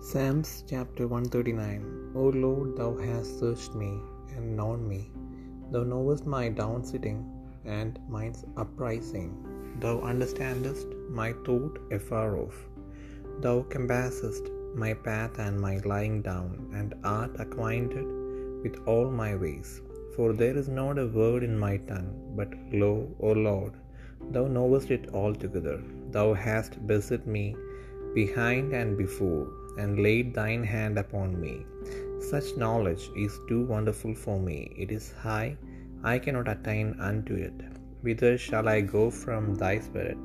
Psalms chapter 139 O Lord, thou hast searched me and known me. Thou knowest my down sitting and mine uprising. Thou understandest my thought afar off. Thou compassest my path and my lying down, and art acquainted with all my ways. For there is not a word in my tongue, but lo, O Lord, thou knowest it altogether. Thou hast beset me behind and before, and laid thine hand upon me. Such knowledge is too wonderful for me. It is high, I cannot attain unto it. Whither shall I go from thy spirit?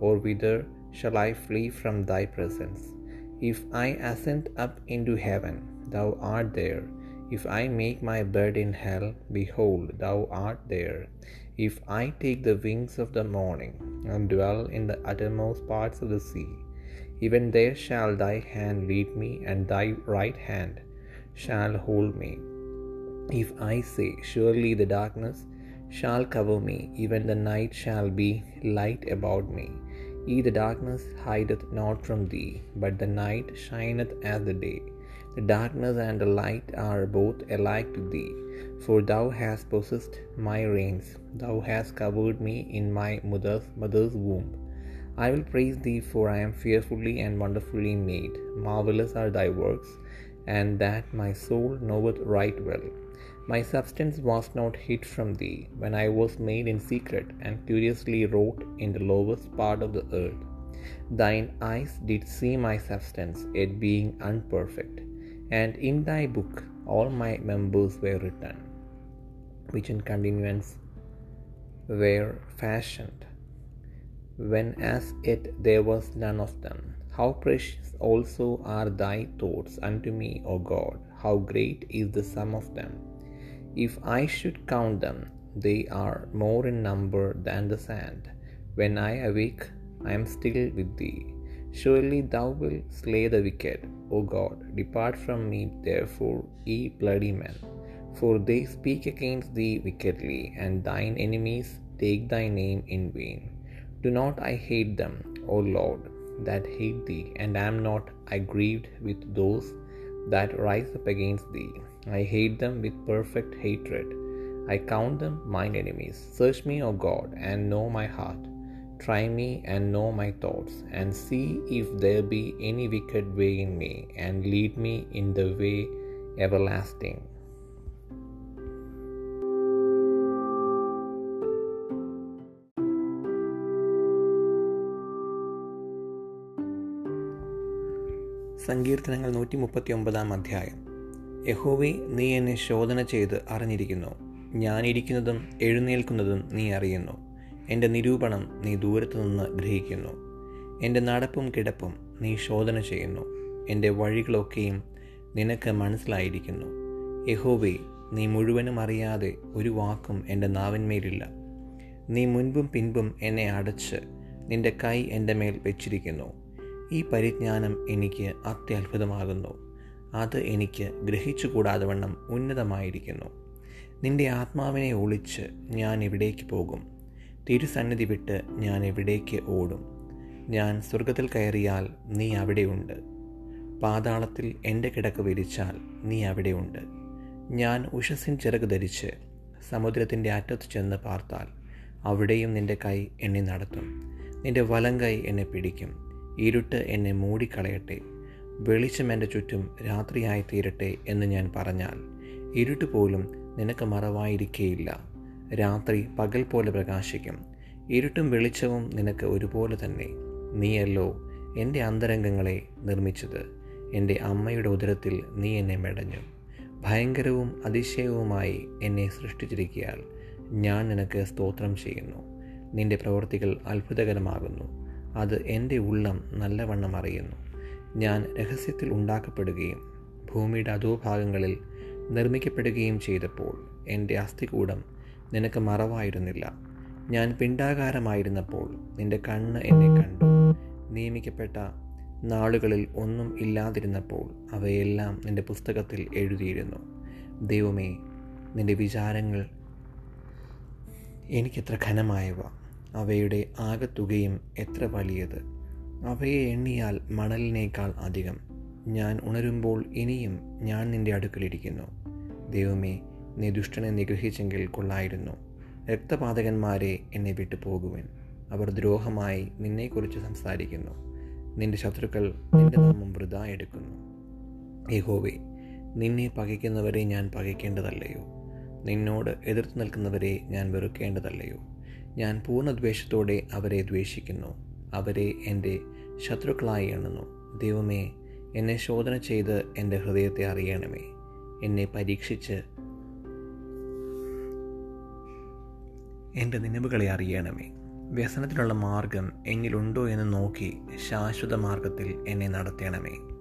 Or whither shall I flee from thy presence? If I ascend up into heaven, thou art there. If I make my bed in hell, behold, thou art there. If I take the wings of the morning, and dwell in the uttermost parts of the sea, even there shall thy hand lead me, and thy right hand shall hold me. If I say, Surely the darkness shall cover me, even the night shall be light about me. Ye the darkness hideth not from thee, but the night shineth as the day. The darkness and the light are both alike to thee, for thou hast possessed my reins, thou hast covered me in my mother's, mother's womb. I will praise thee, for I am fearfully and wonderfully made. Marvelous are thy works, and that my soul knoweth right well. My substance was not hid from thee when I was made in secret and curiously wrought in the lowest part of the earth. Thine eyes did see my substance, it being unperfect, and in thy book all my members were written, which in continuance were fashioned, when as yet there was none of them. How precious also are thy thoughts unto me, O God! How great is the sum of them! If I should count them, they are more in number than the sand. When I awake, I am still with thee. Surely thou wilt slay the wicked, O God. Depart from me, therefore, ye bloody men. For they speak against thee wickedly, and thine enemies take thy name in vain. Do not I hate them, O Lord, that hate thee, and am not I grieved with those that rise up against thee? I hate them with perfect hatred. I count them mine enemies. Search me, O God, and know my heart. Try me and know my thoughts, and see if there be any wicked way in me, and lead me in the way everlasting. സങ്കീർത്തനങ്ങൾ നൂറ്റി മുപ്പത്തി ഒമ്പതാം അധ്യായം. യഹോവെ നീ എന്നെ ശോധന ചെയ്ത് അറിഞ്ഞിരിക്കുന്നു. ഞാനിരിക്കുന്നതും എഴുന്നേൽക്കുന്നതും നീ അറിയുന്നു. എന്റെ നിരൂപണം നീ ദൂരത്തു നിന്ന് ഗ്രഹിക്കുന്നു. എന്റെ നടപ്പും കിടപ്പും നീ ശോധന ചെയ്യുന്നു. എന്റെ വഴികളൊക്കെയും നിനക്ക് മനസ്സിലായിരിക്കുന്നു. യഹോവേ നീ മുഴുവനും അറിയാതെ ഒരു വാക്കും എന്റെ നാവിന്മേലില്ല. നീ മുൻപും പിൻപും എന്നെ അടച്ച് നിന്റെ കൈ എന്റെ മേൽ വെച്ചിരിക്കുന്നു. ഈ പരിജ്ഞാനം എനിക്ക് അത്യത്ഭുതമാകുന്നു. അത് എനിക്ക് ഗ്രഹിച്ചുകൂടാതെ വണ്ണം ഉന്നതമായിരിക്കുന്നു. നിന്റെ ആത്മാവിനെ ഒളിച്ച് ഞാൻ എവിടേക്ക് പോകും? തിരുസന്നിധി വിട്ട് ഞാൻ എവിടേക്ക് ഓടും? ഞാൻ സ്വർഗത്തിൽ കയറിയാൽ നീ അവിടെയുണ്ട്. പാതാളത്തിൽ എന്റെ കിടക്ക് വിരിച്ചാൽ നീ അവിടെയുണ്ട്. ഞാൻ ഉഷസിൻ ചിറക് ധരിച്ച് സമുദ്രത്തിന്റെ അറ്റത്ത് ചെന്ന് പാർത്താൽ അവിടെയും നിന്റെ കൈ എന്നെ നടത്തും. നിന്റെ വലം കൈ എന്നെ പിടിക്കും. ഇരുട്ട് എന്നെ മൂടിക്കളയട്ടെ. വെളിച്ചം എന്റെ ചുറ്റും രാത്രിയായി തീരട്ടെ എന്ന് ഞാൻ പറഞ്ഞാൽ ഇരുട്ട് പോലും നിനക്ക് മറവായിരിക്കേയില്ല. രാത്രി പകൽ പോലെ പ്രകാശിക്കും. ഇരുട്ടും വെളിച്ചവും നിനക്ക് ഒരുപോലെ തന്നെ. നീയല്ലോ എന്റെ അന്തരംഗങ്ങളെ നിർമ്മിച്ചത്. എന്റെ അമ്മയുടെ ഉദരത്തിൽ നീ എന്നെ മെടഞ്ഞു. ഭയങ്കരവും അതിശയവുമായി എന്നെ സൃഷ്ടിച്ചിരിക്കിയാൽ ഞാൻ നിനക്ക് സ്തോത്രം ചെയ്യുന്നു. നിന്റെ പ്രവൃത്തികൾ അത്ഭുതകരമാകുന്നു. അത് എന്റെ ഉള്ളം നല്ലവണ്ണം അറിയുന്നു. ഞാൻ രഹസ്യത്തിൽ ഉണ്ടാക്കപ്പെടുകയും ഭൂമിയുടെ അധോഭാഗങ്ങളിൽ നിർമ്മിക്കപ്പെടുകയും ചെയ്തപ്പോൾ എന്റെ അസ്ഥികൂടം നിനക്ക് മറവായിരുന്നില്ല. ഞാൻ പിണ്ടാകാരമായിരുന്നപ്പോൾ നിന്റെ കണ്ണ് എന്നെ കണ്ടു. നിയമിക്കപ്പെട്ട നാളുകളിൽ ഒന്നും ഇല്ലാതിരുന്നപ്പോൾ അവയെല്ലാം നിന്റെ പുസ്തകത്തിൽ എഴുതിയിരുന്നു. ദൈവമേ നിന്റെ വിചാരങ്ങൾ എനിക്കെത്ര ഘനമായവ. അവയുടെ ആകത്തുകയും എത്ര വലിയത്? അവയെ എണ്ണിയാൽ മണലിനേക്കാൾ അധികം. ഞാൻ ഉണരുമ്പോൾ ഇനിയും ഞാൻ നിന്റെ അടുക്കലിരിക്കുന്നു ദൈവമേ നീ ദുഷ്ടനെ നിഗ്രഹിച്ചെങ്കിൽ കൊള്ളായിരുന്നു. രക്തപാതകന്മാരെ എന്നെ വിട്ടു പോകുവൻ അവർ ദ്രോഹമായി നിന്നെക്കുറിച്ച് സംസാരിക്കുന്നു. നിന്റെ ശത്രുക്കൾ നിന്റെ നാമം വൃതാ എടുക്കുന്നു. യഹോവേ നിന്നെ പകയ്ക്കുന്നവരെ ഞാൻ പകയ്ക്കേണ്ടതല്ലയോ? നിന്നോട് എതിർത്ത് നിൽക്കുന്നവരെ ഞാൻ വെറുക്കേണ്ടതല്ലയോ? ഞാൻ പൂർണദ്വേഷത്തോടെ അവരെ ദ്വേഷിക്കുന്നു. അവരെ എന്റെ ശത്രുക്കളായി എണ്ണുന്നു. ദൈവമേ എന്നെ ശോധന ചെയ്ത് എന്റെ ഹൃദയത്തെ അറിയണമേ. എന്നെ പരീക്ഷിച്ച് എന്റെ നിലവുകളെ അറിയണമേ. വ്യസനത്തിനുള്ള മാർഗം എന്നിലുണ്ടോ എന്ന് നോക്കി ശാശ്വത മാർഗത്തിൽ എന്നെ നടത്തണമേ.